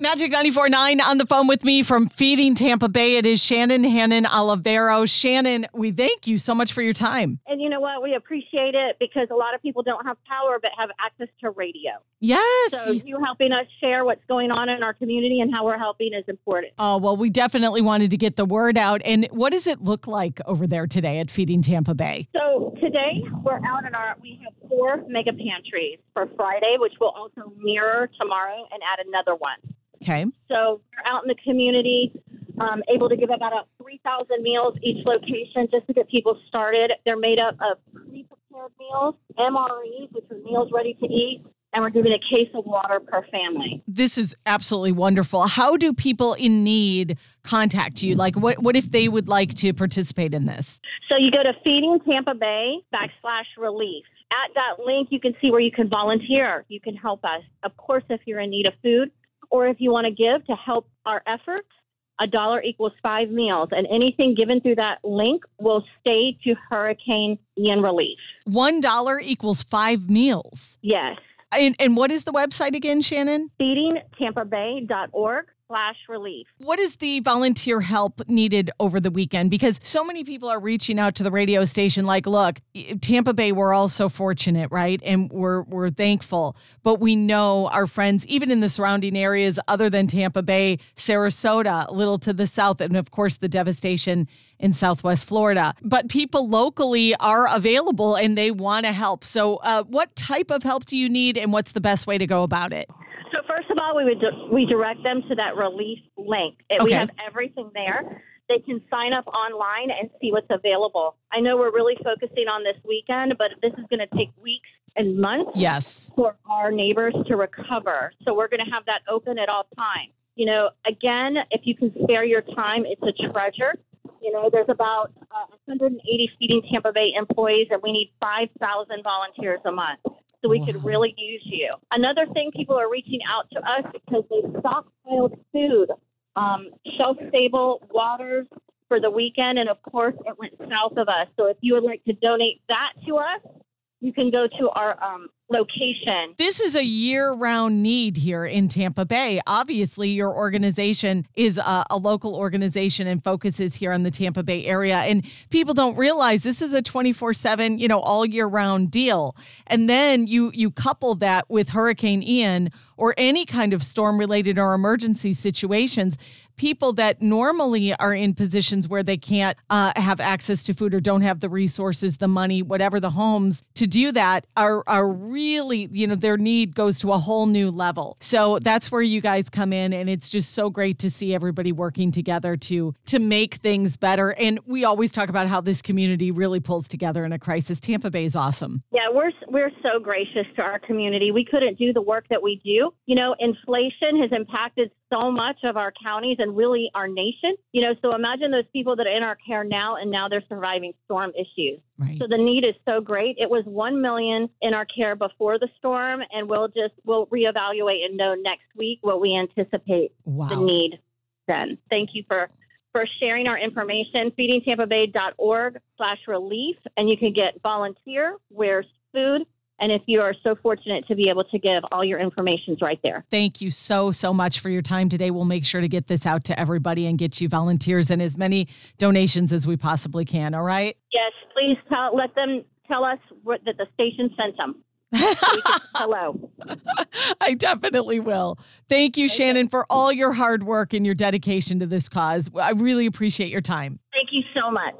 Magic 94.9 on the phone with me from Feeding Tampa Bay. It is Shannon Hannon Oliviero. Shannon, we thank you so much for your time. And you know what? We appreciate it because a lot of people don't have power but have access to radio. Yes. So you helping us share what's going on in our community and how we're helping is important. Oh, well, we definitely wanted to get the word out. And what does it look like over there today at Feeding Tampa Bay? So today we're out in our, we have four mega pantries for Friday, which will also mirror tomorrow and add another one. Okay. So we're out in the community, um, able to give about 3,000 meals each location just to get people started. They're made up of pre-prepared meals, MREs, which are meals ready to eat, and we're giving a case of water per family. This is absolutely wonderful. How do people in need contact you? Like, what, what if they would like to participate in this? So you go to Feeding Tampa Bay backslash relief. At that link, you can see where you can volunteer. You can help us. Of course, if you're in need of food, or if you want to give to help our efforts, a dollar equals five meals, and anything given through that link will stay to Hurricane Ian relief. One dollar equals five meals. Yes. And, and what is the website again, Shannon? FeedingTampaBay.org slash relief. What is the volunteer help needed over the weekend? Because so many people are reaching out to the radio station like, look, Tampa Bay, we're all so fortunate, right? And we're we're thankful. But we know our friends, even in the surrounding areas other than Tampa Bay, Sarasota, a little to the south, and of course the devastation in Southwest Florida. But people locally are available and they want to help. So uh, what type of help do you need and what's the best way to go about it? First of all, we would we direct them to that relief link. Okay. We have everything there. They can sign up online and see what's available. I know we're really focusing on this weekend, but this is going to take weeks and months Yes. for our neighbors to recover. So we're going to have that open at all times. You know, again, if you can spare your time, it's a treasure. You know, there's about uh, 180 Feeding Tampa Bay employees, and we need 5,000 volunteers a month. So we could really use you. Another thing, people are reaching out to us because they've stockpiled food, um, shelf-stable waters for the weekend, and of course, it went south of us. So if you would like to donate that to us, you can go to our um, location. This is a year round need here in Tampa Bay. Obviously, your organization is a, a, local organization and focuses here on the Tampa Bay area. And people don't realize this is a 24 7, you know, all year round deal. And then you, you couple that with Hurricane Ian or any kind of storm related or emergency situations. People that normally are in positions where they can't uh, have access to food or don't have the resources, the money, whatever the homes to do that are, are really, you know, their need goes to a whole new level. So that's where you guys come in. And it's just so great to see everybody working together to, to make things better. And we always talk about how this community really pulls together in a crisis. Tampa Bay is awesome. Yeah, we're, we're so gracious to our community. We couldn't do the work that we do. You know, inflation has impacted so much of our counties and really our nation. You know, so imagine those people that are in our care now and now they're surviving storm issues. Right. So the need is so great. It was 1 million in our care before the storm and we'll just we'll reevaluate and know next week what we anticipate Wow. the need then. Thank you for for sharing our information feedingtampabay.org slash relief and you can get volunteer where's food and if you are so fortunate to be able to give all your information's right there Thank you so, so much for your time today. We'll make sure to get this out to everybody and get you volunteers and as many donations as we possibly can. All right. yes please tell let them tell us what, that the station sent them so can- hello I definitely will. Thank you, Shannon, for all your hard work and your dedication to this cause. I really appreciate your time. thank you so much